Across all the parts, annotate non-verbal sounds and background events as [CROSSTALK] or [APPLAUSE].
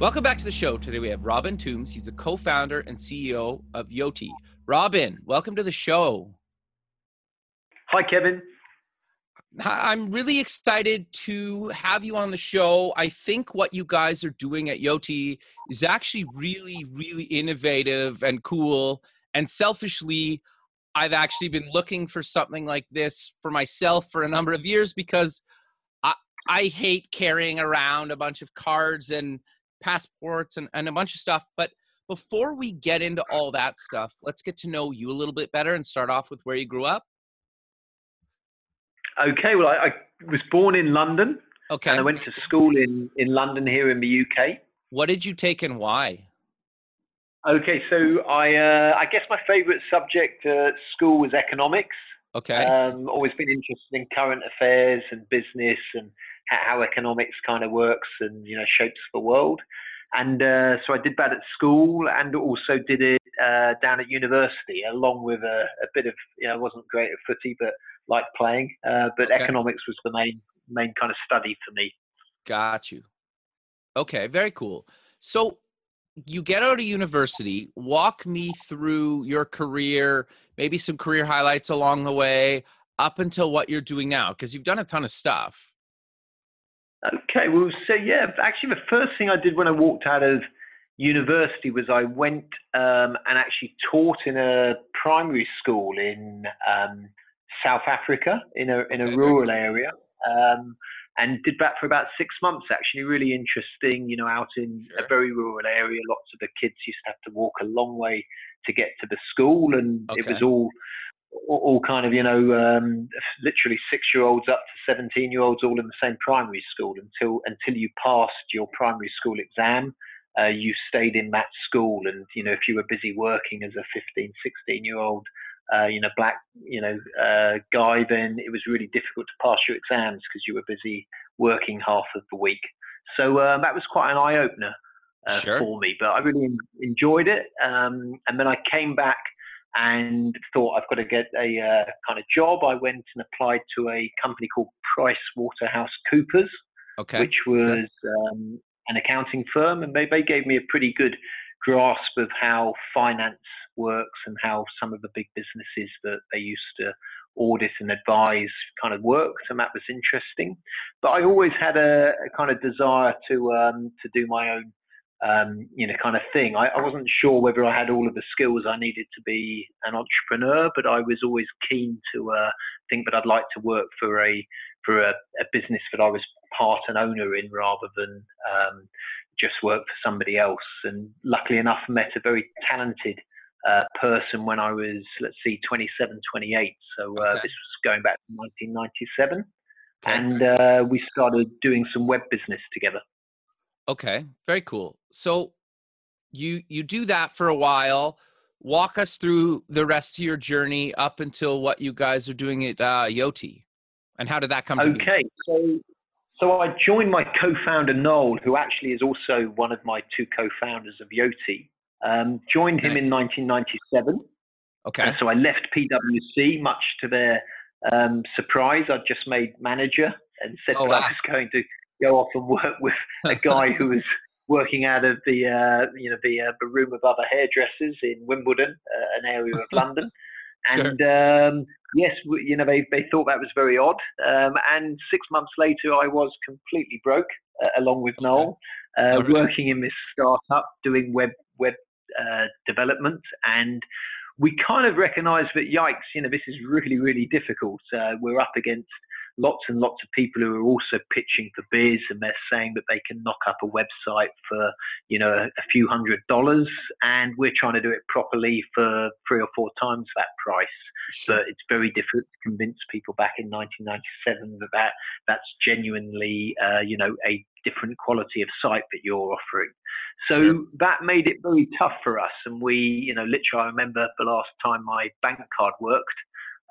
Welcome back to the show. Today we have Robin Tombs. He's the co-founder and CEO of Yoti. Robin, welcome to the show. Hi, Kevin. I'm really excited to have you on the show. I think what you guys are doing at Yoti is actually really, really innovative and cool. And selfishly, I've actually been looking for something like this for myself for a number of years because I, I hate carrying around a bunch of cards and passports and, and a bunch of stuff. But before we get into all that stuff, let's get to know you a little bit better and start off with where you grew up. Okay, well, I, I was born in London. Okay. And I went to school in, in London here in the UK. What did you take and why? Okay, so I uh, I guess my favourite subject at school was economics. Okay. Um, always been interested in current affairs and business and how economics kind of works and you know shapes the world. And uh, so I did that at school and also did it uh, down at university, along with a, a, bit of you know I wasn't great at footy, but liked playing. Uh, but Okay. economics was the main main kind of study for me. Got you. Okay, very cool. So you get out of university. Walk me through your career, maybe some career highlights along the way, up until what you're doing now, because you've done a ton of stuff. Okay, well, so yeah, actually, the first thing I did when I walked out of university was I went um, and actually taught in a primary school in um, South Africa in a in a Okay, rural area, um, and did that for about six months. Actually, really interesting. You know, out in Sure. a very rural area, lots of the kids used to have to walk a long way to get to the school, and it was all all kind of you know um, literally six year olds up to 17 year olds all in the same primary school until until you passed your primary school exam. Uh, you stayed in that school and you know if you were busy working as a 15 16 year old uh, you know black you know uh, guy then it was really difficult to pass your exams because you were busy working half of the week. So um, that was quite an eye opener uh, Sure. for me but I really enjoyed it. Um, and then I came back and thought I've got to get a uh, kind of job. I went and applied to a company called Price Waterhouse Coopers, Okay. which was um, an accounting firm, and they, they gave me a pretty good grasp of how finance works and how some of the big businesses that they used to audit and advise kind of worked, and that was interesting. But I always had a, a kind of desire to um, to do my own um, you know, kind of thing. I, I wasn't sure whether I had all of the skills I needed to be an entrepreneur, but I was always keen to uh, think that I'd like to work for a for a, a business that I was part and owner in, rather than um, just work for somebody else. And luckily enough, met a very talented uh, person when I was, let's see, 27, 28. So uh, Okay. this was going back to 1997, Okay. and uh, we started doing some web business together. Okay, very cool. So you you do that for a while. Walk us through the rest of your journey up until what you guys are doing at uh, Yoti, and how did that come to be? Okay, so so I joined my co-founder Noel, who actually is also one of my two co-founders of Yoti. Um, joined him Nice. in 1997, Okay, and so I left PwC, much to their um, surprise. I'd just made manager and said Oh, that I was going to go off and work with a [LAUGHS] guy who was working out of the uh, you know the, uh, the room of other hairdressers in Wimbledon, uh, an area of London. [LAUGHS] Sure. And um, yes, you know they, they thought that was very odd. Um, and six months later, I was completely broke, uh, along with Okay. Noel, uh, Oh, really? working in this startup doing web web uh, development. And we kind of recognised that yikes, you know, this is really really difficult. Uh, we're up against lots and lots of people who are also pitching for beers and they're saying that they can knock up a website for, you know, a, a few hundred dollars. And we're trying to do it properly for three or four times that price. Sure. But it's very difficult to convince people back in 1997 that, that that's genuinely, uh, you know, a different quality of site that you're offering. So sure. that made it very tough for us. And we, you know, literally, I remember the last time my bank card worked.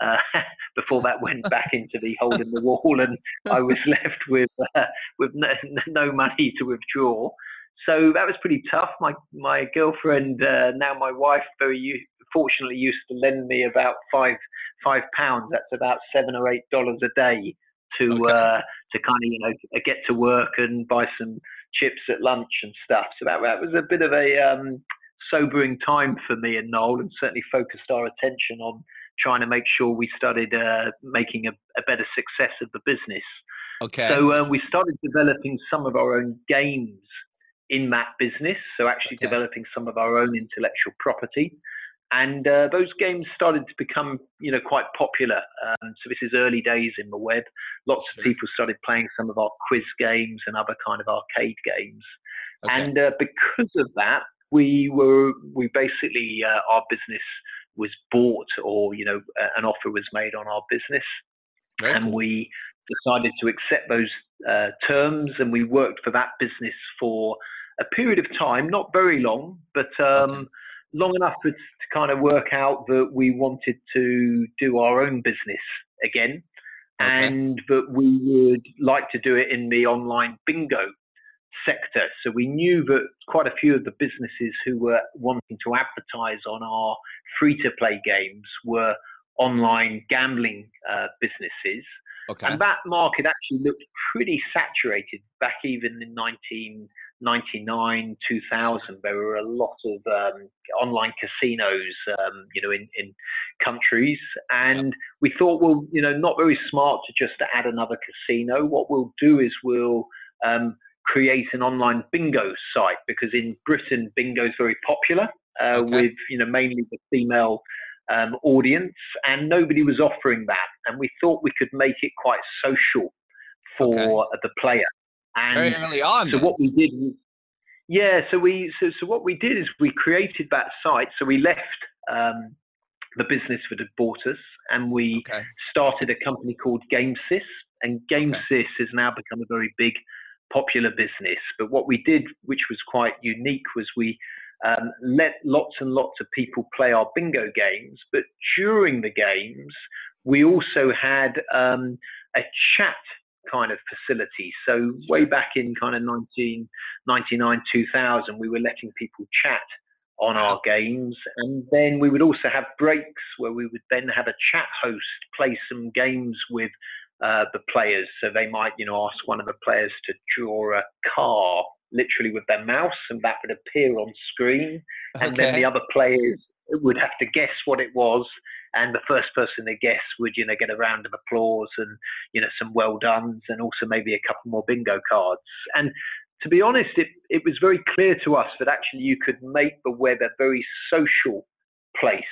Uh, [LAUGHS] before that went back into the hole in the wall, and I was [LAUGHS] left with uh, with no, [LAUGHS] no, money to withdraw. So that was pretty tough. My my girlfriend, uh, now my wife, very fortunately used to lend me about five five pounds. That's about seven or eight dollars a day to okay. uh, to kind of you know get to work and buy some chips at lunch and stuff. So that that was a bit of a um, sobering time for me and Noel, and certainly focused our attention on trying to make sure we started uh, making a, a, better success of the business. Okay. So uh, we started developing some of our own games in that business. So actually okay. developing some of our own intellectual property and uh, those games started to become you know quite popular um, so this is early days in the web lots sure. of people started playing some of our quiz games and other kind of arcade games okay. and uh, because of that we were we basically uh, our business was bought or you know an offer was made on our business. And we decided to accept those uh, terms and we worked for that business for a period of time not very long but um, okay. long enough to, to kind of work out that we wanted to do our own business again okay. and that we would like to do it in the online bingo sector. So we knew that quite a few of the businesses who were wanting to advertise on our free to play games were online gambling uh, businesses. Okay. And that market actually looked pretty saturated back even in 1999, 2000. there were a lot of um, online casinos, um, you know, in, in countries. And we thought, well, you know, not very smart to just add another casino. What we'll do is we'll um, create an online bingo site because in Britain, bingo is very popular uh, okay. with, you know, mainly the female um, audience, and nobody was offering that. And we thought we could make it quite social for okay. the player. And Very early on. So then. what we did was, yeah, so we so, so what we did is we created that site. So we left um, the business that had bought us, and we okay. started a company called GameSys. And GameSys has now become a very big, popular business. But what we did, which was quite unique, was we um, let lots and lots of people play our bingo games. But during the games, we also had um, a chat kind of facility. So way back in kind of 1999, 2000, we were letting people chat on our games, and then we would also have breaks where we would then have a chat host play some games with uh, the players. So they might, you know, ask one of the players to draw a car literally with their mouse, and that would appear on screen, and then the other players would have to guess what it was and the first person to guess would you know get a round of applause and you know some well done's and also maybe a couple more bingo cards. And to be honest it, it was very clear to us that actually you could make the web a very social place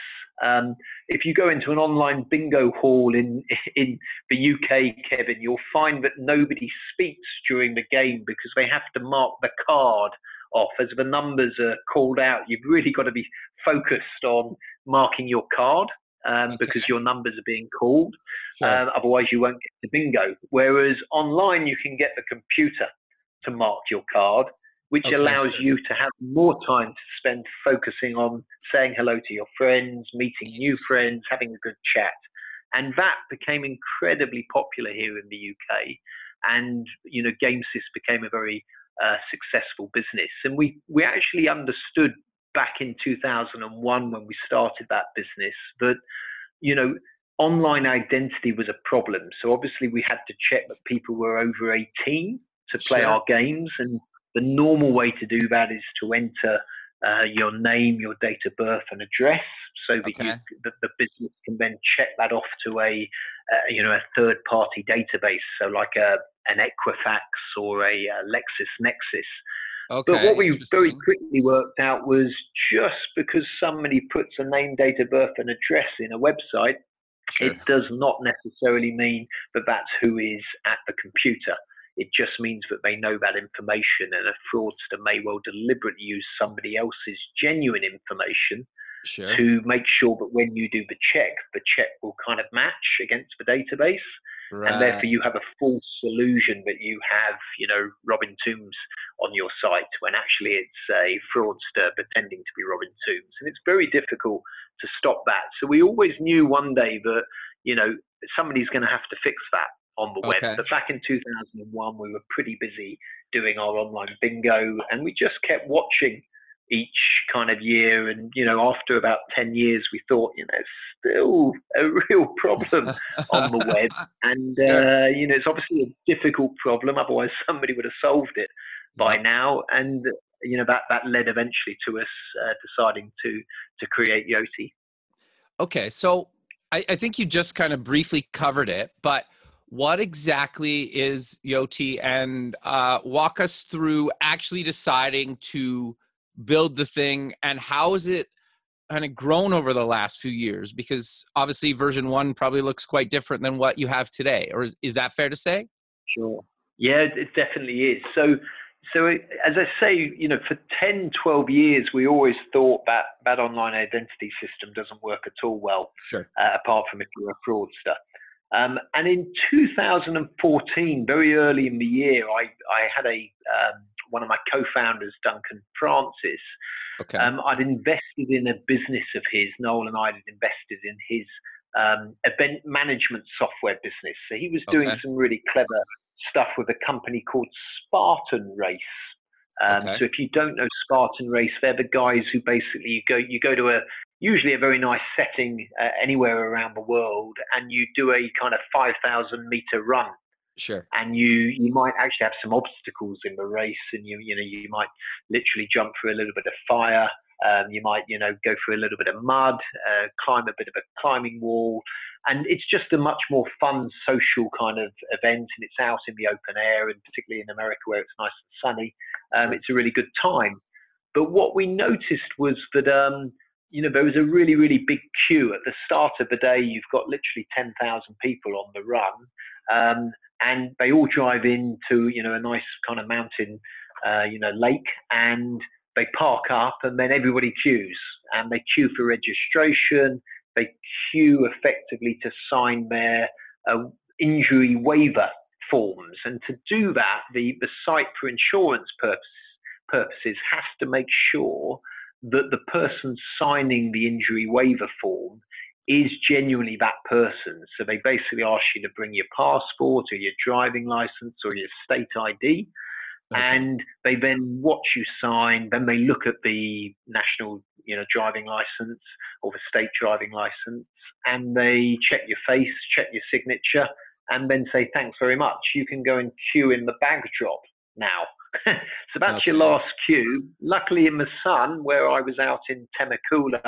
um, if you go into an online bingo hall in [LAUGHS] in the UK, Kevin, you'll find that nobody speaks during the game because they have to mark the card off as the numbers are called out. You've really got to be focused on marking your card um, because your numbers are being called. Um, otherwise, you won't get the bingo. Whereas online, you can get the computer to mark your card, which okay, allows you to have more time to spend focusing on saying hello to your friends, meeting new friends, having a good chat. And that became incredibly popular here in the UK. And, you know, GameSys became a very uh, successful business. And we, we actually understood back in 2001 when we started that business that, you know, online identity was a problem. So obviously we had to check that people were over 18 to play sure. our games. And the normal way to do that is to enter uh, your name, your date of birth, and address, so that, okay. you, that the business can then check that off to a, uh, you know, a third-party database, so like a an Equifax or a, a LexisNexis. Okay, but what we very quickly worked out was just because somebody puts a name, date of birth, and address in a website, Sure. It does not necessarily mean that that's who is at the computer. It just means that they know that information, and a fraudster may well deliberately use somebody else's genuine information sure. to make sure that when you do the check, the check will kind of match against the database. Right. And therefore, you have a false illusion that you have, you know, Robin Tombs on your site when actually it's a fraudster pretending to be Robin Tombs. And it's very difficult to stop that. So we always knew one day that, you know, somebody's going to have to fix that on the okay. web. But back in 2001, we were pretty busy doing our online bingo, and we just kept watching each kind of year. And you know, after about 10 years, we thought, you know, still a [LAUGHS] real problem on the [LAUGHS] web, and uh, you know, it's obviously a difficult problem. Otherwise, [LAUGHS] somebody would have solved it by now. And you know, that that led eventually to us uh, deciding to to create Yoti. Okay, so I, I think you just kind of briefly covered it, but what exactly is Yoti? And uh, walk us through actually deciding to build the thing and how is it kind of grown over the last few years? Because obviously version one probably looks quite different than what you have today or is, is that fair to say? Sure. Yeah it definitely is. So so as i say you know for 10 12 years we always thought that that online identity system doesn't work at all well sure. uh, apart from if you're a fraudster um, and in 2014, very early in the year, I, I had a um, one of my co-founders, Duncan Francis. Okay. Um, I'd invested in a business of his. Noel and I had invested in his um, event management software business. So he was doing okay. some really clever stuff with a company called Spartan Race. Um, okay. So if you don't know Spartan Race, they're the guys who basically you go you go to a usually a very nice setting uh, anywhere around the world, and you do a kind of 5,000 meter run. Sure. And you you might actually have some obstacles in the race, and you you know you might literally jump through a little bit of fire. Um, you might you know go through a little bit of mud, uh, climb a bit of a climbing wall, and it's just a much more fun social kind of event, and it's out in the open air, and particularly in America where it's nice and sunny, um, it's a really good time. But what we noticed was that um, you know, there was a really, really big queue at the start of the day. You've got literally 10,000 people on the run, um, and they all drive into, you know, a nice kind of mountain, uh, you know, lake, and they park up, and then everybody queues, and they queue for registration. They queue effectively to sign their uh, injury waiver forms, and to do that, the the site for insurance purposes purposes has to make sure that the person signing the injury waiver form is genuinely that person. So they basically ask you to bring your passport or your driving license or your state ID. Okay. And they then watch you sign. Then they look at the national, you know, driving license or the state driving license, and they check your face, check your signature, and then say thanks very much. You can go and queue in the bag drop now. [LAUGHS] so that's okay. your last queue. Luckily, in the sun, where I was out in Temecula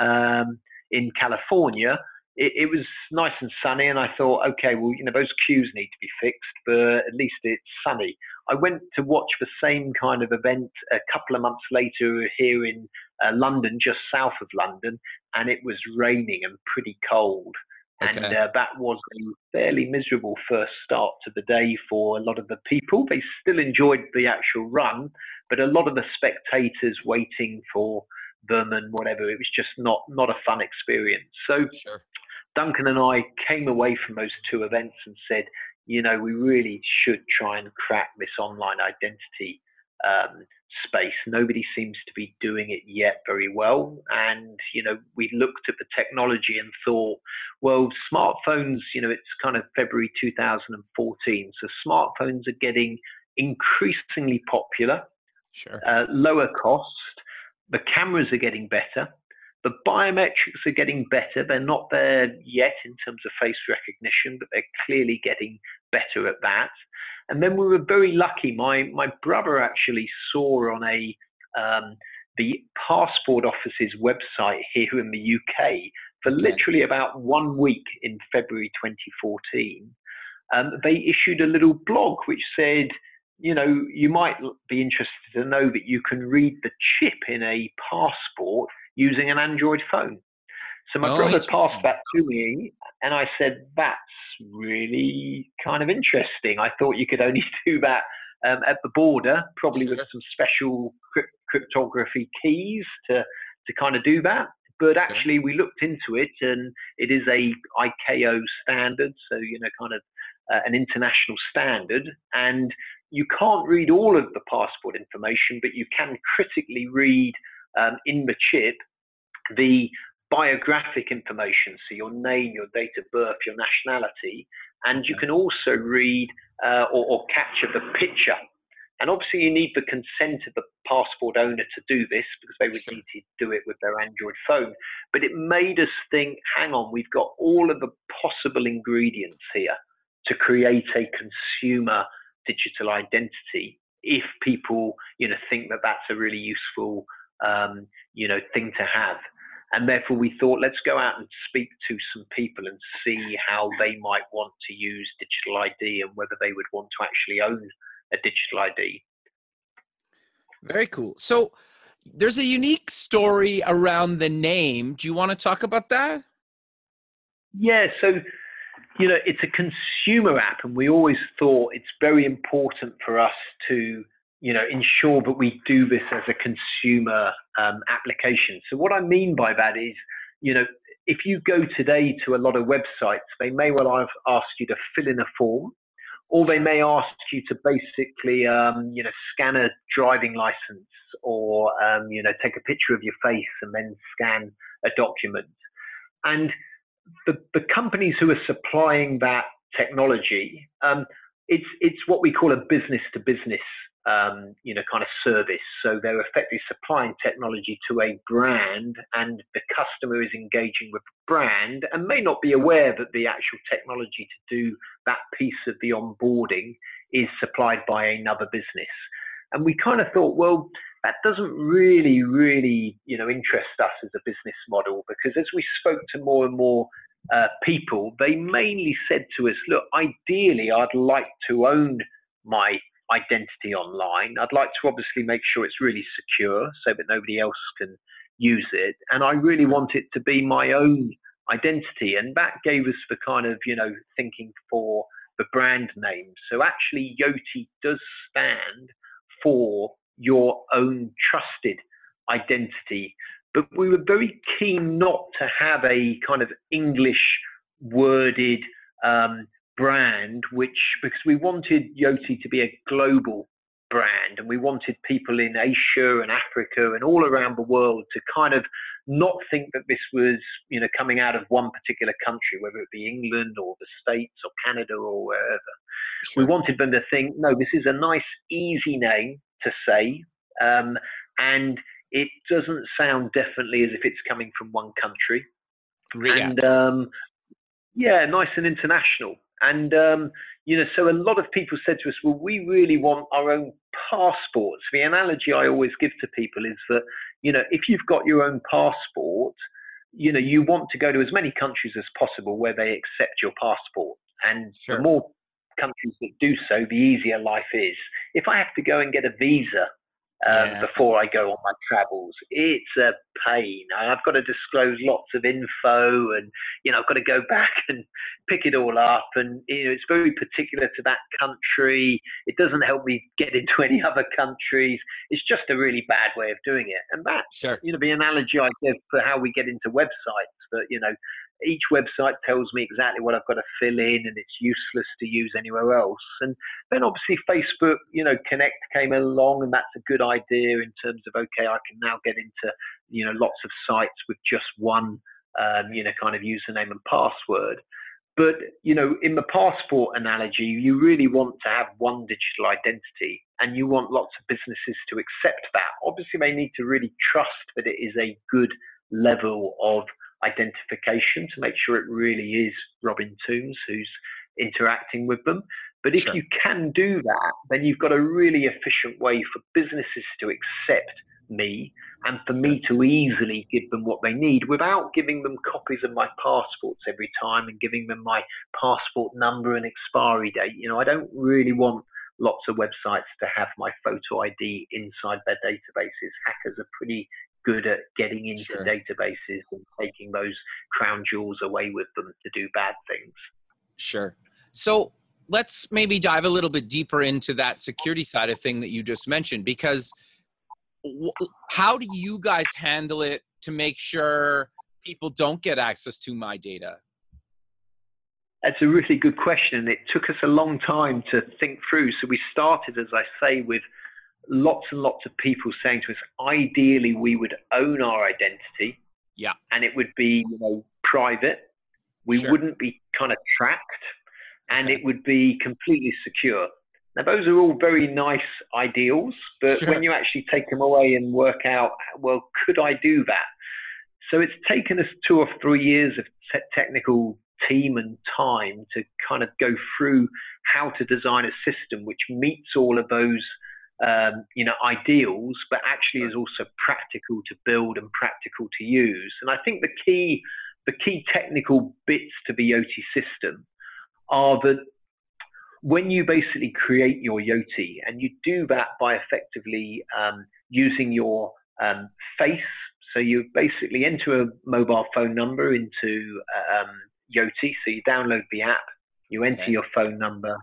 um, in California, it, it, was nice and sunny, and I thought, okay, well, you know, those queues need to be fixed, but at least it's sunny. I went to watch the same kind of event a couple of months later here in uh, London, just south of London, and it was raining and pretty cold. Okay. And uh, that was a fairly miserable first start to the day for a lot of the people. They still enjoyed the actual run, but a lot of the spectators waiting for them and whatever, it was just not, not a fun experience. So sure. Duncan and I came away from those two events and said, you know, we really should try and crack this online identity um, space. Nobody seems to be doing it yet very well. And, you know, we looked at the technology and thought, well, smartphones, you know, it's kind of February 2014. So smartphones are getting increasingly popular, sure. uh, lower cost. The cameras are getting better. The biometrics are getting better. They're not there yet in terms of face recognition, but they're clearly getting better at that. And then we were very lucky. My my brother actually saw on a um, the passport office's website here in the UK for okay. literally about one week in February 2014. Um, they issued a little blog which said, you know, you might be interested to know that you can read the chip in a passport using an Android phone. So my Oh, brother passed that to me, and I said, "That's really kind of interesting. I thought you could only [LAUGHS] do that um, at the border, probably with some special crypt- cryptography keys to to kind of do that." But actually, we looked into it, and it is a ICAO standard, so you know, kind of uh, an international standard, and you can't read all of the passport information, but you can critically read um, in the chip the biographic information, so your name, your date of birth, your nationality, and you can also read uh, or, or capture the picture. And obviously, you need the consent of the passport owner to do this because they would need to do it with their Android phone. But it made us think hang on, we've got all of the possible ingredients here to create a consumer digital identity if people you know think that that's a really useful um, you know thing to have and therefore we thought let's go out and speak to some people and see how they might want to use digital id and whether they would want to actually own a digital id Very cool. So there's a unique story around the name. Do you want to talk about that? Yeah, so you know, it's a consumer app, and we always thought it's very important for us to, you know, ensure that we do this as a consumer um, application. So what I mean by that is, you know, if you go today to a lot of websites, they may well have asked you to fill in a form, or they may ask you to basically, um, you know, scan a driving license, or um, you know, take a picture of your face and then scan a document. And the, the companies who are supplying that technology, um, it's it's what we call a business to business, um, you know, kind of service. So they're effectively supplying technology to a brand, and the customer is engaging with the brand, and may not be aware that the actual technology to do that piece of the onboarding is supplied by another business. And we kind of thought, well, that doesn't really, really, you know, interest us as a business model because as we spoke to more and more uh, people, they mainly said to us, look, ideally, I'd like to own my identity online. I'd like to obviously make sure it's really secure so that nobody else can use it. And I really want it to be my own identity. And that gave us the kind of, you know, thinking for the brand name. So actually, Yoti does stand for your own trusted identity. But we were very keen not to have a kind of English worded um, brand, which because we wanted Yoti to be a global brand and we wanted people in Asia and Africa and all around the world to kind of not think that this was you know coming out of one particular country whether it be England or the States or Canada or wherever we wanted them to think, no, this is a nice, easy name to say, um, and it doesn't sound definitely as if it's coming from one country. Yeah. And um, yeah, nice and international. And um, you know, so a lot of people said to us, well, we really want our own passports. The analogy I always give to people is that you know, if you've got your own passport, you know, you want to go to as many countries as possible where they accept your passport. And Sure. the more countries that do so, the easier life is. If I have to go and get a visa um, Yeah. before I go on my travels, it's a pain. I've got to disclose lots of info, and you know, I've got to go [LAUGHS] back and pick it all up. And you know, it's very particular to that country. It doesn't help me get [LAUGHS] into any other countries. It's just a really bad way of doing it. And that Sure. you know, the analogy I give for how we get into websites that, you know, each website tells me exactly what I've got to fill in and it's useless to use anywhere else. And then obviously Facebook, you know, Connect came along and that's a good idea in terms of, okay, I can now get into, you know, lots of sites with just one, um, you know, kind of username and password. But, you know, in the passport analogy, you really want to have one digital identity and you want lots of businesses to accept that. Obviously, they need to really trust that it is a good level of identification to make sure it really is Robin Tombs who's interacting with them. But if Sure. you can do that, then you've got a really efficient way for businesses to accept me and for me to easily give them what they need without giving them copies of my passports every time and giving them my passport number and expiry date. You know, I don't really want lots of websites to have my photo ID inside their databases. Hackers are pretty good at getting into Sure. databases and taking those crown jewels away with them to do bad things. Sure. So let's maybe dive a little bit deeper into that security side of thing that you just mentioned because how do you guys handle it to make sure people don't get access to my data? That's a really good question. It took us a long time to think through. So we started, as I say, with lots and lots of people saying to us, ideally, we would own our identity. Yeah. And it would be, you know, private. We Sure. wouldn't be kind of tracked and Okay. it would be completely secure. Now, those are all very nice ideals, but Sure. when you actually take them away and work out, well, could I do that? So it's taken us two or three years of te- technical team and time to kind of go through how to design a system which meets all of those um, you know ideals but actually is also practical to build and practical to use and i think the key the key technical bits to the yoti system are that when you basically create your yoti and you do that by effectively um, using your um, face so you basically enter a mobile phone number into um, Yoti. So you download the app, you enter Okay. your phone number,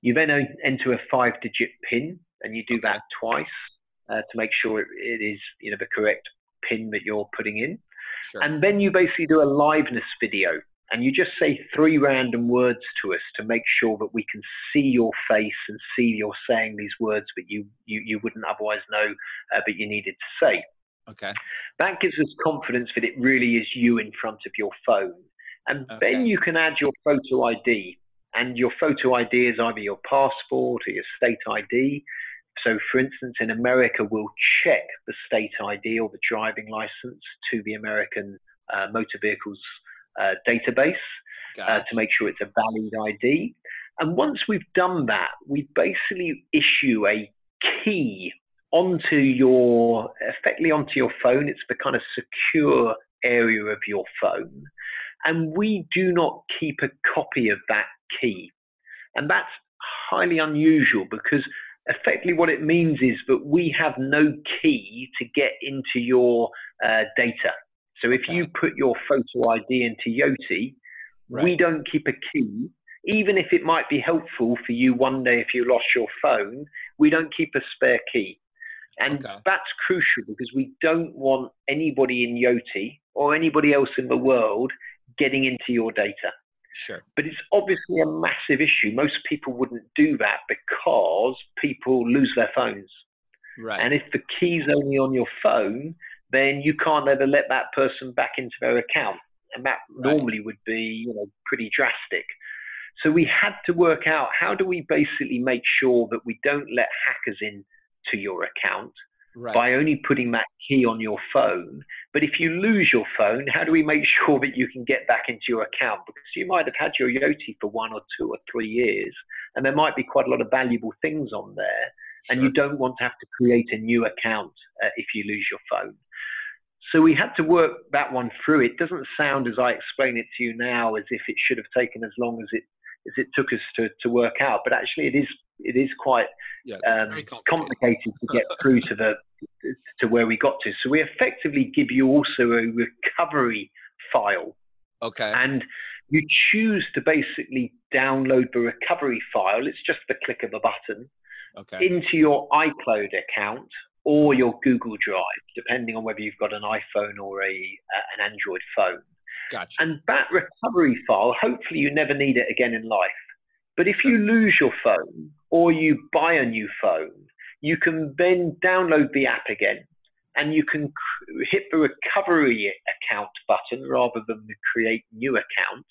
you then enter a five-digit PIN, and you do that twice uh, to make sure it, it is you know the correct PIN that you're putting in. Sure. And then you basically do a liveness video, and you just say three random words to us to make sure that we can see your face and see you're saying these words that you you, you wouldn't otherwise know, uh, but you needed to say okay. that gives us confidence that it really is you in front of your phone. And Okay. then you can add your photo ID. And your photo ID is either your passport or your state ID. So, for instance, in America, we'll check the state ID or the driving license to the American uh, motor vehicles uh, database uh, to make sure it's a valid ID. And once we've done that, we basically issue a key onto your, effectively onto your phone. It's the kind of secure area of your phone. And we do not keep a copy of that key. And that's highly unusual because effectively what it means is that we have no key to get into your uh, data. So if you put your photo ID into Yoti, we don't keep a key. Even if it might be helpful for you one day if you lost your phone, we don't keep a spare key. And Okay. that's crucial because we don't want anybody in Yoti or anybody else in the world getting into your data. Sure. But it's obviously a massive issue. Most people wouldn't do that because people lose their phones. Right. And if the key's only on your phone, then you can't ever let that person back into their account. And that Right. normally would be, you know, pretty drastic. So we had to work out how do we basically make sure that we don't let hackers in to your account right. by only putting that key on your phone. But if you lose your phone, how do we make [LAUGHS] sure that you can get back into your account? Because you might have had your Yoti for one or two or three years, and there might be quite a lot of valuable things on there and you don't want to have to create a new account uh, if you lose your phone. So we had to work that one through. It doesn't sound, as I explain it to you now, as if it should have taken as long as it as it took us to, to work out. But actually, it is it is quite yeah. um, complicated. complicated to get [LAUGHS] through to the to where we got to. So we effectively give you also a recovery file Okay. and you choose to basically download the recovery file. It's just the click of a button Okay. into your iCloud account or your Google Drive, depending on whether you've got an iPhone or a uh, an Android phone. Gotcha. And that recovery file, hopefully, you never need it again in life. But if you lose your phone or you buy a new phone, you can then download the app again and you can hit the recovery account button rather than the create new account.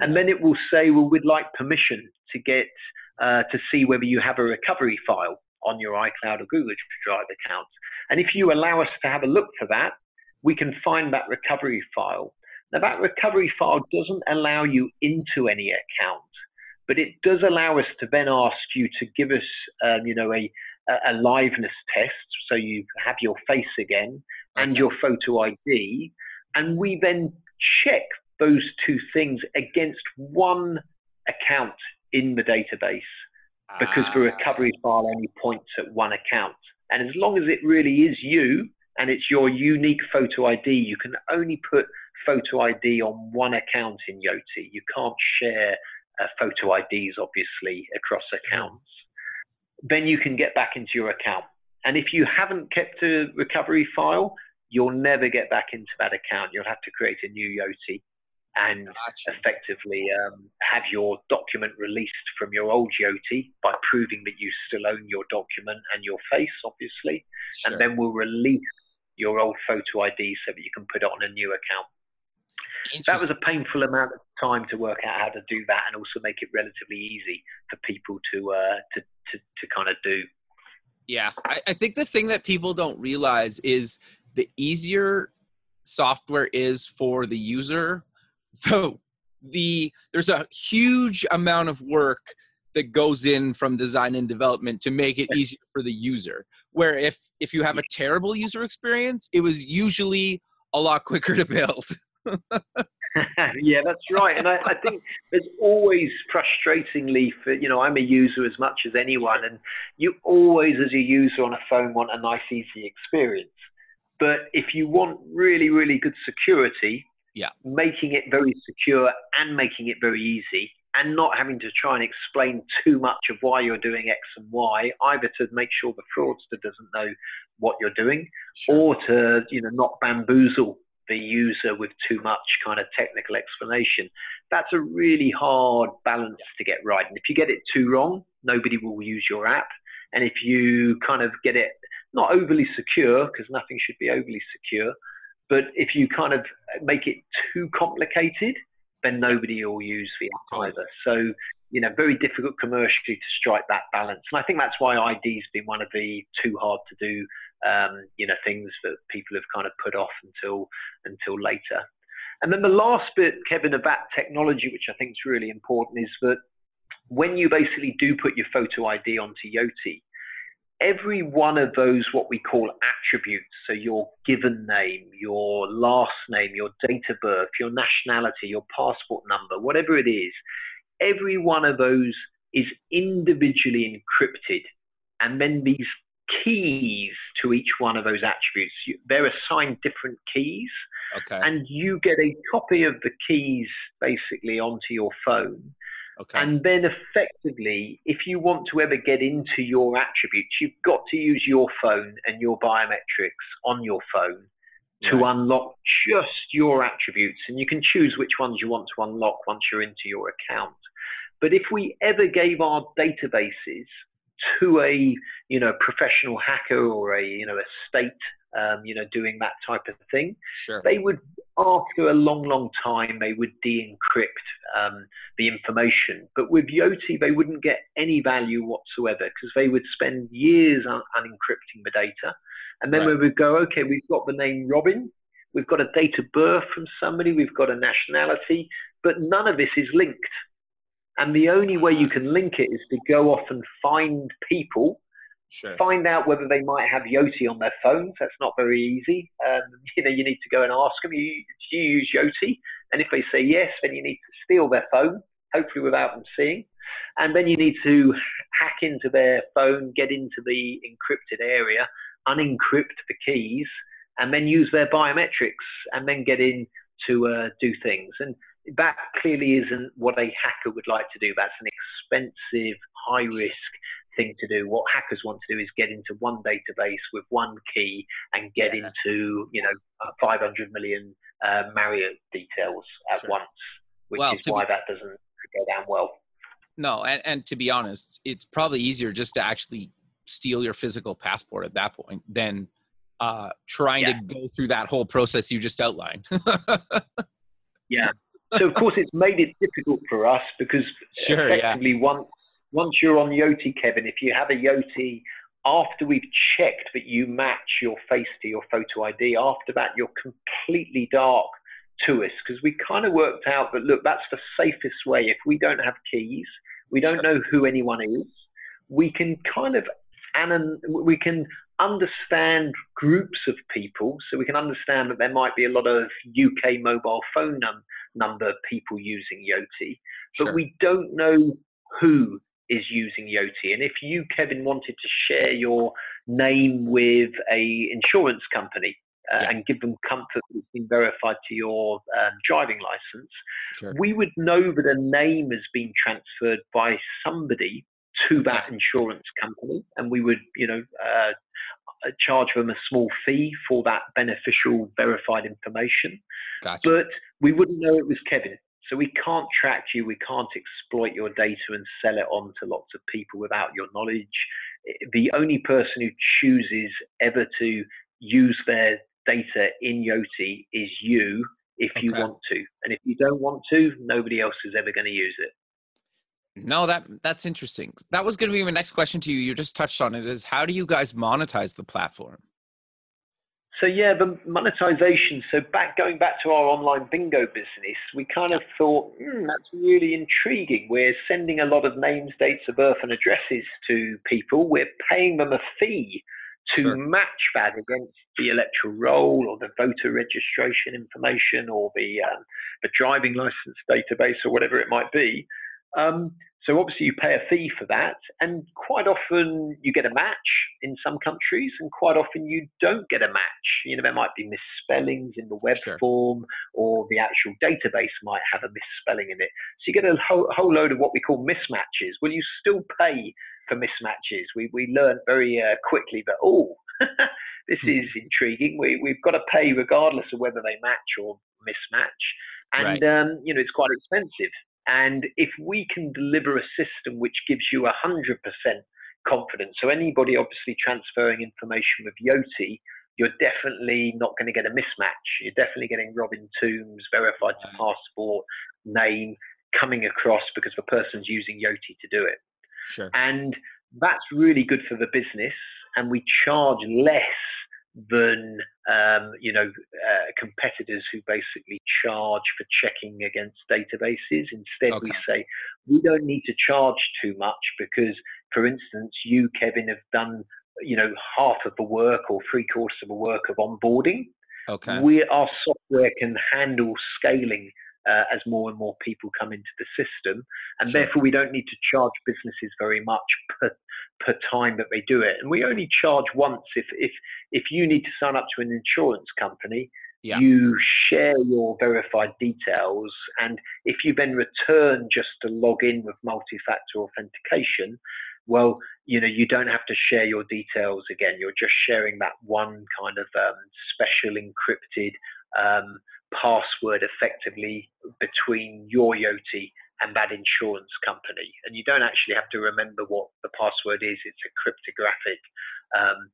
And then it will say, well, we'd like permission to get uh, to see whether you have a recovery file on your iCloud or Google Drive account. And if you allow us to have a look for that, we can find that recovery file. Now, that recovery file doesn't allow you into any account, but it does allow us to then ask you to give us, um, you know, a, a liveness test. So you have your face again and Okay. your photo ID, and we then check those two things against one account in the database because the Ah, recovery file only points at one account. And as long as it really is you and it's your unique photo ID. You can only put photo ID on one account in Yoti. You can't share uh, photo IDs, obviously, across accounts. Then you can get back into your account. And if you haven't kept a recovery file, you'll never get back into that account. You'll have to create a new Yoti and gotcha. effectively um, have your document released from your old Yoti by proving that you still own your document and your face, obviously. Sure. And then we'll release your old photo ID so that you can put it on a new account. That was a painful amount of time to work out how to do that and also make it relatively easy for people to uh, to, to, to kind of do. Yeah, I, I think the thing that people don't realize is the easier software is for the user, [LAUGHS] so the there's a huge amount of work that goes in from design and development to make it easier for the user where if if you have a terrible user experience it was usually a lot quicker to build [LAUGHS] [LAUGHS] yeah that's right and I, I, think there's always frustratingly for you know i'm a user as much as anyone and you always as a user on a phone want a nice easy experience but if you want really really good security yeah making it very secure and making it very easy and not having to try and explain too much of why you're doing X and Y, either to make sure the fraudster doesn't know what you're doing, sure. or to you know not bamboozle the user with too much kind of technical explanation. That's a really hard balance to get right. And if you get it too wrong, nobody will use your app. And if you kind of get it not overly secure, because nothing should be overly secure, but if you kind of make it too complicated, then nobody will use the app either. So, you know, very difficult commercially to strike that balance. And I think that's why ID's been one of the too hard to do, um, you know, things that people have kind of put off until until later. And then the last bit, Kevin, about technology, which I think is really important, is that when you basically do put your photo ID onto Yoti, every one of those what we call attributes so your given name your last name your date of birth your nationality your passport number whatever it is every one of those is individually encrypted and then these keys to each one of those attributes they're assigned different keys okay. and you get a copy of the keys basically onto your phone Okay. And then effectively, if you want to ever get into your attributes, you've got to use your phone and your biometrics on your phone to right. unlock just your attributes. And you can choose which ones you want to unlock once you're into your account. But if we ever gave our databases to a you know professional hacker or a you know a state um, you know, doing that type of thing. Sure. They would, after a long, long time, they would de-encrypt um, the information. But with Yoti, they wouldn't get any value whatsoever because they would spend years un- unencrypting the data. And then right. we would go, okay, we've got the name Robin, we've got a date of birth from somebody, we've got a nationality, but none of this is linked. And the only way you can link it is to go off and find people Sure. Find out whether they might have Yoti on their phones. That's not very easy. Um, [LAUGHS] you know, you need to go and ask them, you, do you use Yoti? And if they say yes, then you need to steal their phone, hopefully without them seeing. And then you need to hack into their phone, get into the encrypted area, unencrypt the keys, and then use their biometrics, and then get in to uh, do things. And that clearly isn't what a hacker would like to do. That's an expensive, high risk thing to do. What hackers want to do is get into one database with one key and get yeah. into you know 500 million uh, Marriott details at sure. once, which well, is why be, that doesn't go down well. No, and, and to be honest, it's probably easier just to actually steal your physical passport at that point than uh, trying yeah. to go through that whole process you just outlined. [LAUGHS] yeah. So of course it's made it difficult for us because sure, effectively yeah. once once you're on Yoti, Kevin, if you have a Yoti, after we've checked that you match your face to your photo ID, after that you're completely dark to us because we kind of worked out that look, that's the safest way. If we don't have keys, we don't know who anyone is. We can kind of and we can understand groups of people, so we can understand that there might be a lot of UK mobile phone num- number people using Yoti, but sure. we don't know who is using Yoti. And if you, Kevin, wanted to share your name with a insurance company uh, yeah. and give them comfort that it's been verified to your um, driving license, sure. we would know that a name has been transferred by somebody to that insurance company, and we would, you know, uh, uh, charge them a small fee for that beneficial verified information. Gotcha. But we wouldn't know it was Kevin. So we can't track you, we can't exploit your data and sell it on to lots of people without your knowledge. The only person who chooses ever to use their data in Yoti is you if okay. you want to. And if you don't want to, nobody else is ever going to use it. No, that that's interesting. That was going to be my next question to you. You just touched on it. Is how do you guys monetize the platform? So yeah, the monetization. So back going back to our online bingo business, we kind of thought mm, that's really intriguing. We're sending a lot of names, dates of birth, and addresses to people. We're paying them a fee to sure. match that against the electoral roll or the voter registration information or the um, the driving license database or whatever it might be. Um, so obviously you pay a fee for that, and quite often you get a match in some countries, and quite often you don't get a match. You know there might be misspellings in the web sure. form, or the actual database might have a misspelling in it. So you get a whole, whole load of what we call mismatches. Well, you still pay for mismatches. We we learned very uh, quickly that oh, [LAUGHS] this hmm. is intriguing. We we've got to pay regardless of whether they match or mismatch, and right. um, you know it's quite expensive. And if we can deliver a system which gives you 100% confidence, so anybody obviously transferring information with Yoti, you're definitely not going to get a mismatch. You're definitely getting Robin Tombs, verified to mm. passport, name coming across because the person's using Yoti to do it. Sure. And that's really good for the business. And we charge less than um, you know uh, competitors who basically charge for checking against databases. Instead, okay. we say we don't need to charge too much because, for instance, you Kevin have done you know half of the work or three quarters of the work of onboarding. Okay. We our software can handle scaling uh, as more and more people come into the system, and sure. therefore we don't need to charge businesses very much per per time that they do it. And we only charge once if if if you need to sign up to an insurance company. Yeah. You share your verified details, and if you then return just to log in with multi-factor authentication, well, you know, you don't have to share your details again. You're just sharing that one kind of um, special encrypted um, password effectively between your Yoti and that insurance company. And you don't actually have to remember what the password is. It's a cryptographic um,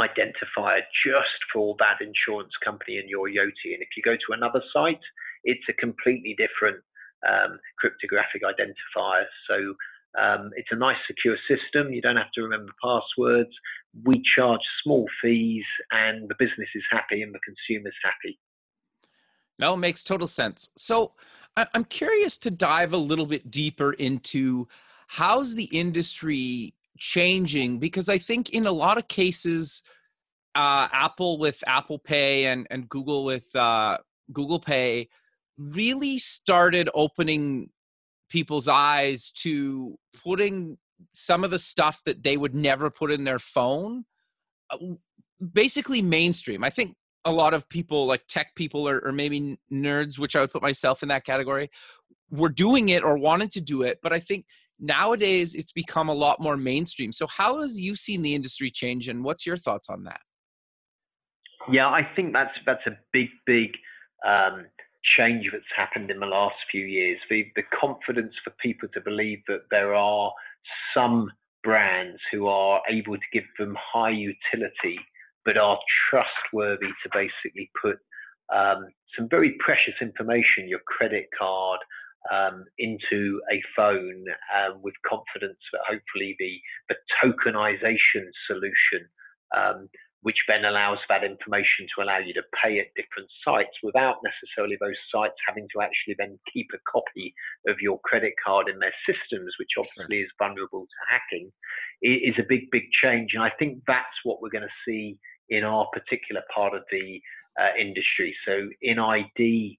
identifier just for that insurance company and your Yoti. And if you go to another site, it's a completely different um, cryptographic identifier. So um, it's a nice secure system. You don't have to remember passwords. We charge small fees, and the business is happy and the consumer's happy. No, makes total sense. So I'm curious to dive a little bit deeper into how's the industry changing because I think in a lot of cases, uh, Apple with Apple Pay and, and Google with uh, Google Pay really started opening people's eyes to putting some of the stuff that they would never put in their phone uh, basically mainstream. I think a lot of people like tech people or, or maybe nerds which i would put myself in that category were doing it or wanted to do it but i think nowadays it's become a lot more mainstream. So how have you seen the industry change and what's your thoughts on that? Yeah i think that's that's a big big um, change that's happened in the last few years. The the confidence for people to believe that there are some brands who are able to give them high utility but are trustworthy to basically put um, some very precious information, your credit card, um, into a phone um, with confidence that hopefully the, the tokenization solution, um, which then allows that information to allow you to pay at different sites without necessarily those sites having to actually then keep a copy of your credit card in their systems, which obviously is vulnerable to hacking, is a big, big change. And I think that's what we're going to see in our particular part of the uh, industry. So in ID,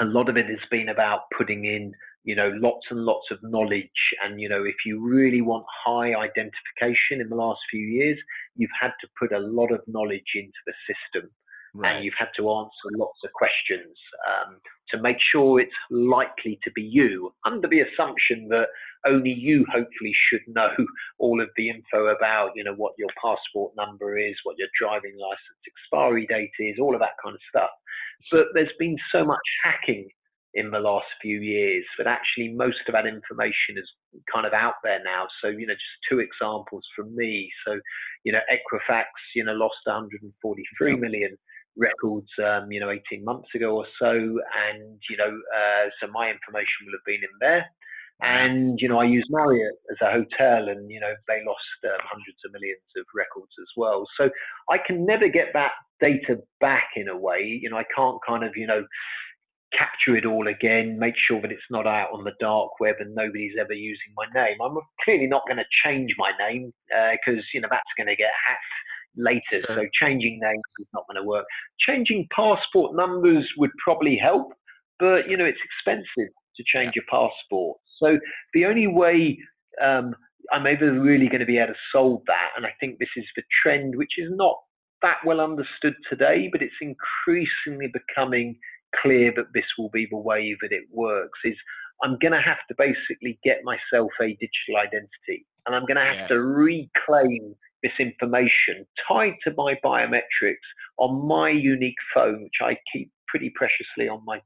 a lot of it has been about putting in you know, lots and lots of knowledge. And, you know, if you really want high identification in the last few years, you've had to put a lot of knowledge into the system. Right. And you've had to answer lots of questions um, to make sure it's likely to be you, under the assumption that only you hopefully should know all of the info about, you know, what your passport number is, what your driving license expiry date is, all of that kind of stuff. But there's been so much hacking in the last few years that actually most of that information is kind of out there now. So, you know, just two examples from me. So, you know, Equifax, you know, lost 143 million records, um, you know, 18 months ago or so. And, you know, uh, so my information will have been in there. And, you know, I use Marriott as a hotel and, you know, they lost um, hundreds of millions of records as well. So I can never get that data back in a way. You know, I can't kind of, you know, capture it all again, make sure that it's not out on the dark web and nobody's ever using my name. I'm clearly not going to change my name because uh, you know that's going to get hacked later. Sure. So changing names is not going to work. Changing passport numbers would probably help, but you know it's expensive to change your passport. So the only way um, I'm ever really going to be able to solve that, and I think this is the trend, which is not that well understood today, but it's increasingly becoming clear that this will be the way that it works is I'm going to have to basically get myself a digital identity and I'm going to have yeah. to reclaim this information tied to my biometrics on my unique phone, which I keep pretty preciously on my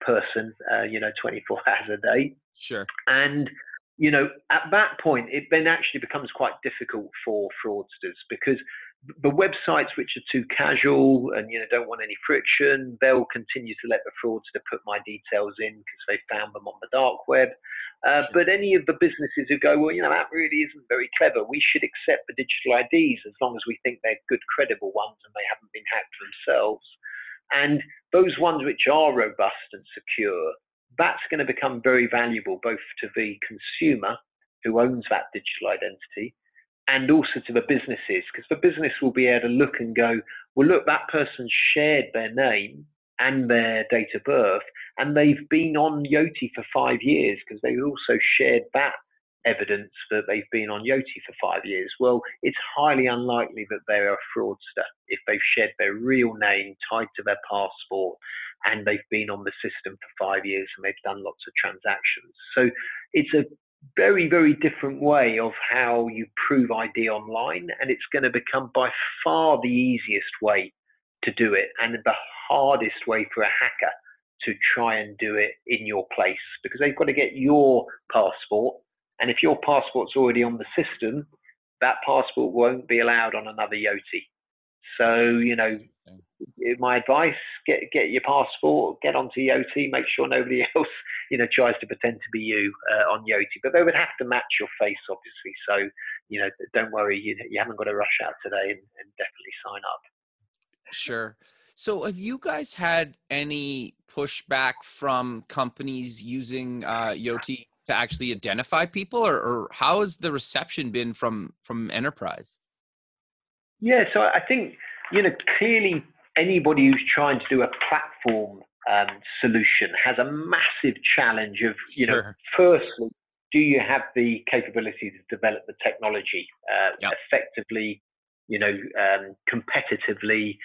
person, uh, you know, 24 [LAUGHS] hours a day. Sure. And, you know, at that point, it then actually becomes quite difficult for fraudsters because the websites which are too casual and you know don't want any friction, they'll continue to let the fraudster put my details in because they found them on the dark web. Uh, sure. But any of the businesses who go, well, you know, that really isn't very clever. We should accept the digital IDs as long as we think they're good, credible ones and they haven't been hacked themselves. And those ones which are robust and secure, that's going to become very valuable both to the consumer who owns that digital identity and also to the businesses because the business will be able to look and go, well, look, that person shared their name and their date of birth, and they've been on Yoti for five years because they also shared that evidence that they've been on Yoti for five years. Well, it's highly unlikely that they're a fraudster if they've shared their real name tied to their passport and they've been on the system for five years and they've done lots of transactions. So it's a very, very different way of how you prove ID online, and it's going to become by far the easiest way to do it and the hardest way for a hacker to try and do it in your place because they've got to get your passport. And if your passport's already on the system, that passport won't be allowed on another Yoti. So, you know, my advice: get get your passport, get onto Yoti, make sure nobody [LAUGHS] else, you know, tries to pretend to be you uh, on Yoti. But they would have to match your face, obviously. So, you know, don't worry, you, you haven't got to rush out today, and, and definitely sign up. Sure. So, have you guys had any pushback from companies using uh, Yoti to actually identify people, or, or how has the reception been from from enterprise? Yeah, so I think you know clearly anybody who's trying to do a platform um, solution has a massive challenge of, you know, sure. firstly, do you have the capability to develop the technology uh, yep. effectively, you know, um, competitively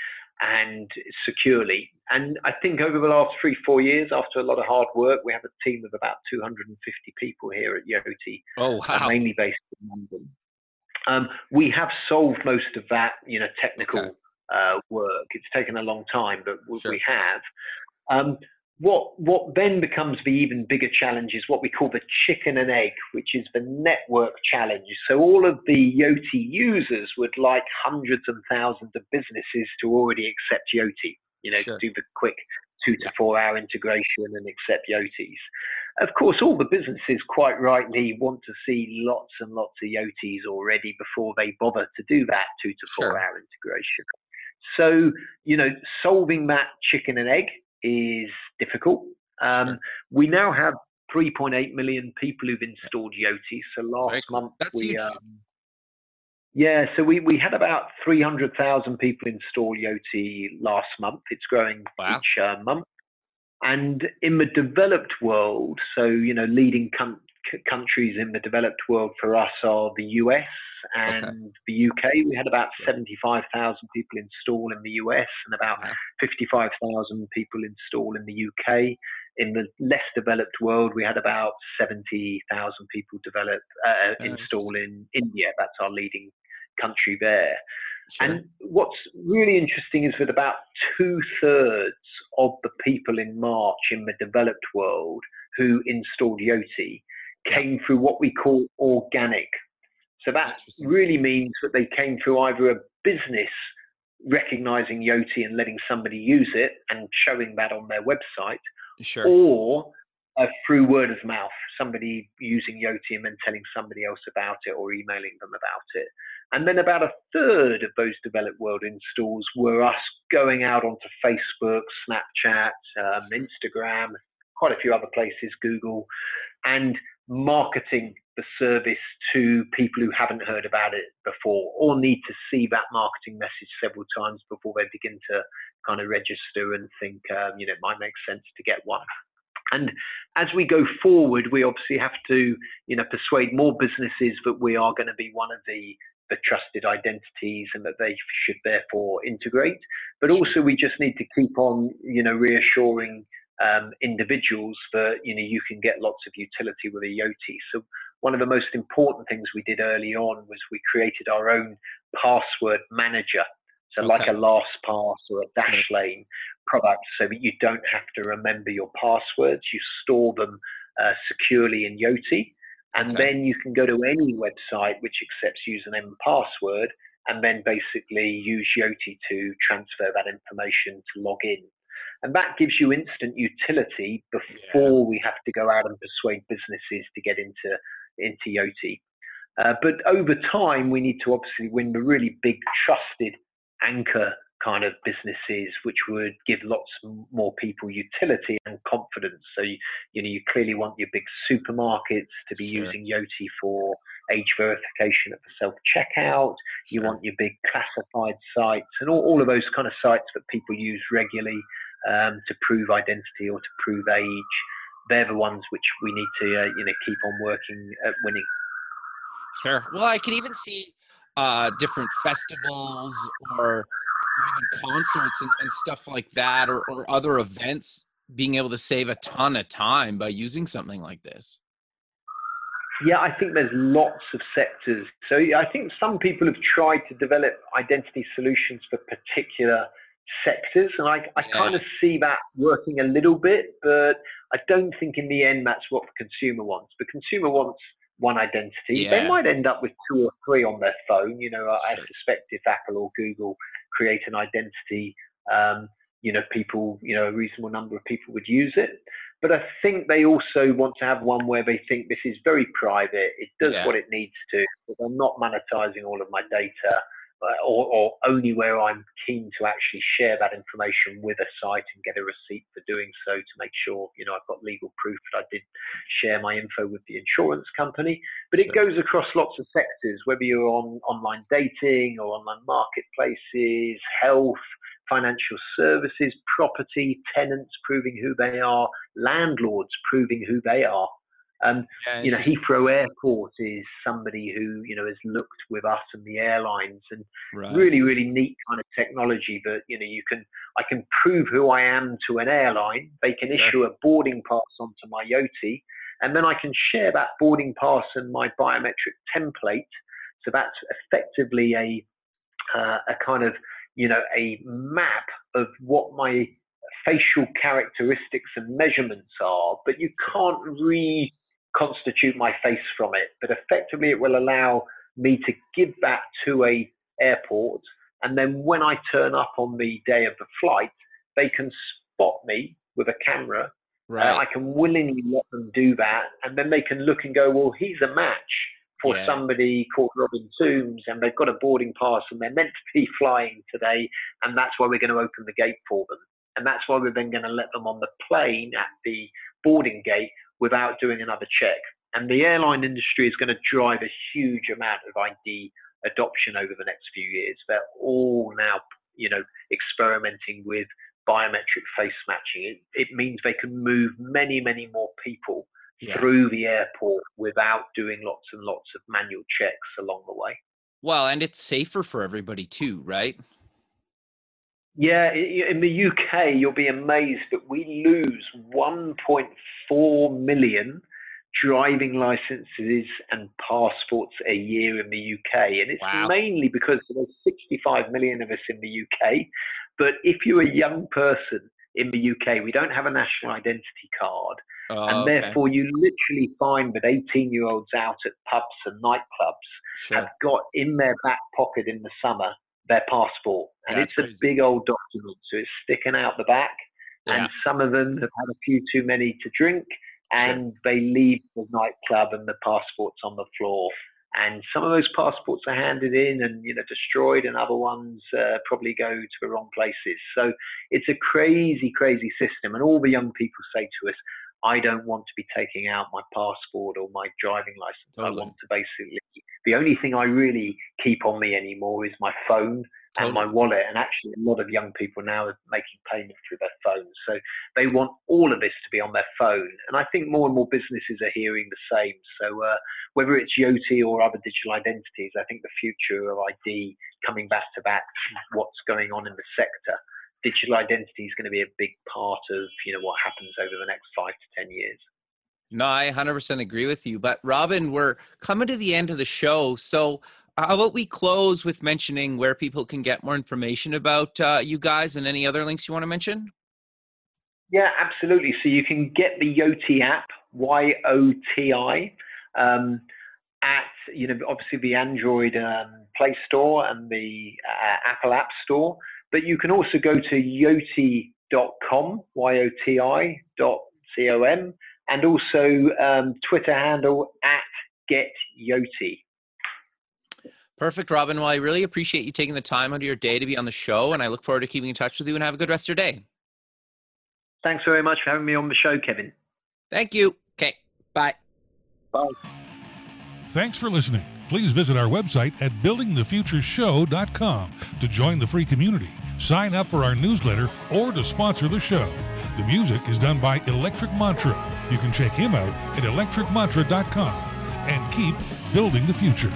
and securely? And I think over the last three, four years, after a lot of hard work, we have a team of about 250 people here at Yoti, oh, wow. uh, mainly based in London. Um, we have solved most of that, you know, technical okay uh, work. It's taken a long time, but sure. we have. Um, what what then becomes the even bigger challenge is what we call the chicken and egg, which is the network challenge. So all of the Yoti users would like hundreds and thousands of businesses to already accept Yoti. You know, sure. to do the quick two to four hour integration and accept Yotis. Of course, all the businesses quite rightly want to see lots and lots of Yotis already before they bother to do that two to four sure. hour integration. So, you know, solving that chicken and egg is difficult. Um, sure. We now have 3.8 million people who've installed Yoti. So last month That's we. Um, yeah, so we, we had about 300,000 people install Yoti last month. It's growing wow. each uh, month. And in the developed world, so you know, leading com- countries in the developed world for us are the US and okay. the UK. We had about 75,000 people install in the US and about 55,000 people install in the UK. In the less developed world, we had about 70,000 people develop uh, oh, install in India. That's our leading country there. Sure. And what's really interesting is that about two thirds of the people in March in the developed world who installed Yoti came through what we call organic. So that really means that they came through either a business recognizing Yoti and letting somebody use it and showing that on their website, sure. or uh, through word of mouth, somebody using Yoti and then telling somebody else about it or emailing them about it. And then about a third of those developed world installs were us going out onto Facebook, Snapchat, um, Instagram, quite a few other places, Google, and marketing the service to people who haven't heard about it before or need to see that marketing message several times before they begin to kind of register and think, um, you know, it might make sense to get one. And as we go forward, we obviously have to, you know, persuade more businesses that we are going to be one of the the trusted identities and that they should therefore integrate. But also, we just need to keep on, you know, reassuring um, individuals that you know you can get lots of utility with a Yoti. So one of the most important things we did early on was we created our own password manager. So okay. like a LastPass or a Dashlane product, so that you don't have to remember your passwords. You store them uh, securely in Yoti, and okay. then you can go to any website which accepts username and password, and then basically use Yoti to transfer that information to log in. And that gives you instant utility before yeah. we have to go out and persuade businesses to get into, into Yoti. Uh, but over time, we need to obviously win the really big trusted anchor kind of businesses, which would give lots more people utility and confidence. So you, you know you clearly want your big supermarkets to be sure. using Yoti for age verification at the self checkout. You want your big classified sites and all, all of those kind of sites that people use regularly um, to prove identity or to prove age. They're the ones which we need to, uh, you know, keep on working at winning. Sure. Well, I can even see uh, different festivals or concerts and, and stuff like that, or, or other events being able to save a ton of time by using something like this. Yeah, I think there's lots of sectors. So I think some people have tried to develop identity solutions for particular sectors. And I, I yeah. kind of see that working a little bit, but I don't think in the end that's what the consumer wants. The consumer wants one identity. Yeah. They might end up with two or three on their phone. You know, sure. I suspect if Apple or Google create an identity, um, you know, people, you know, a reasonable number of people would use it. But I think they also want to have one where they think this is very private. It does yeah. what it needs to. But I'm not monetizing all of my data. Or, or, only where I'm keen to actually share that information with a site and get a receipt for doing so to make sure you know I've got legal proof that I did share my info with the insurance company. But it goes across lots of sectors, whether you're on online dating or online marketplaces, health, financial services, property, tenants proving who they are, landlords proving who they are. Um, yeah, you know, Heathrow Airport is somebody who you know has looked with us and the airlines, and right. really, really neat kind of technology. But you know, you can I can prove who I am to an airline. They can issue a boarding pass onto my Yoti, and then I can share that boarding pass and my biometric template. So that's effectively a uh, a kind of you know a map of what my facial characteristics and measurements are, but you can't re constitute my face from it, but effectively it will allow me to give that to a airport, and then when I turn up on the day of the flight, they can spot me with a camera. Right. Uh, I can willingly let them do that, and then they can look and go, well, he's a match for yeah. somebody called Robin Tombs, and they've got a boarding pass, and they're meant to be [LAUGHS] flying today, and that's why we're going to open the gate for them. And that's why we're then going to let them on the plane at the boarding gate without doing another check. And the airline industry is going to drive a huge amount of ID adoption over the next few years. They're all now, you know, experimenting with biometric face matching. It, it means they can move many, many more people Yeah. through the airport without doing lots and lots of manual checks along the way. Well, and it's safer for everybody too, right? Yeah, in the UK, you'll be amazed that we lose 1.4 million driving licenses and passports a year in the UK. And it's Wow. mainly because there's 65 million of us in the UK. But if you're a young person in the UK, we don't have a national identity card. Oh, and okay. therefore, you literally find that 18 year olds out at pubs and nightclubs Sure. have got in their back pocket in the summer their passport. And Yeah, it's that's a big old document, so it's sticking out the back. Yeah. And some of them have had a few too many to drink, Sure. and they leave the nightclub and the passports on the floor. And some of those passports are handed in and you know destroyed, and other ones uh, probably go to the wrong places. So it's a crazy, crazy system. And all the young people say to us, "I don't want to be taking out my passport or my driving license. Totally. I want to basically the only thing I really keep on me anymore is my phone and my wallet. And actually, a lot of young people now are making payments through their phones. So they want all of this to be on their phone. And I think more and more businesses are hearing the same. So uh, whether it's Yoti or other digital identities, I think the future of ID coming back to that, what's going on in the sector. Digital identity is going to be a big part of you know what happens over the next five to ten years. No, I 100% agree with you. But Robin, we're coming to the end of the show. So, how about we close with mentioning where people can get more information about uh, you guys and any other links you want to mention? Yeah, absolutely. So you can get the Yoti app, Y O T I, um, at you know obviously the Android um, Play Store and the uh, Apple App Store. But you can also go to yoti.com, Y O T I dot C O M, and also um, Twitter handle at Get Yoti. Perfect, Robin. Well, I really appreciate you taking the time out of your day to be on the show, and I look forward to keeping in touch with you and have a good rest of your day. Thanks very much for having me on the show, Kevin. Thank you. Okay, bye. Bye. Thanks for listening. Please visit our website at buildingthefutureshow.com to join the free community, sign up for our newsletter, or to sponsor the show. The music is done by Electric Mantra. You can check him out at electricmantra.com and keep building the future.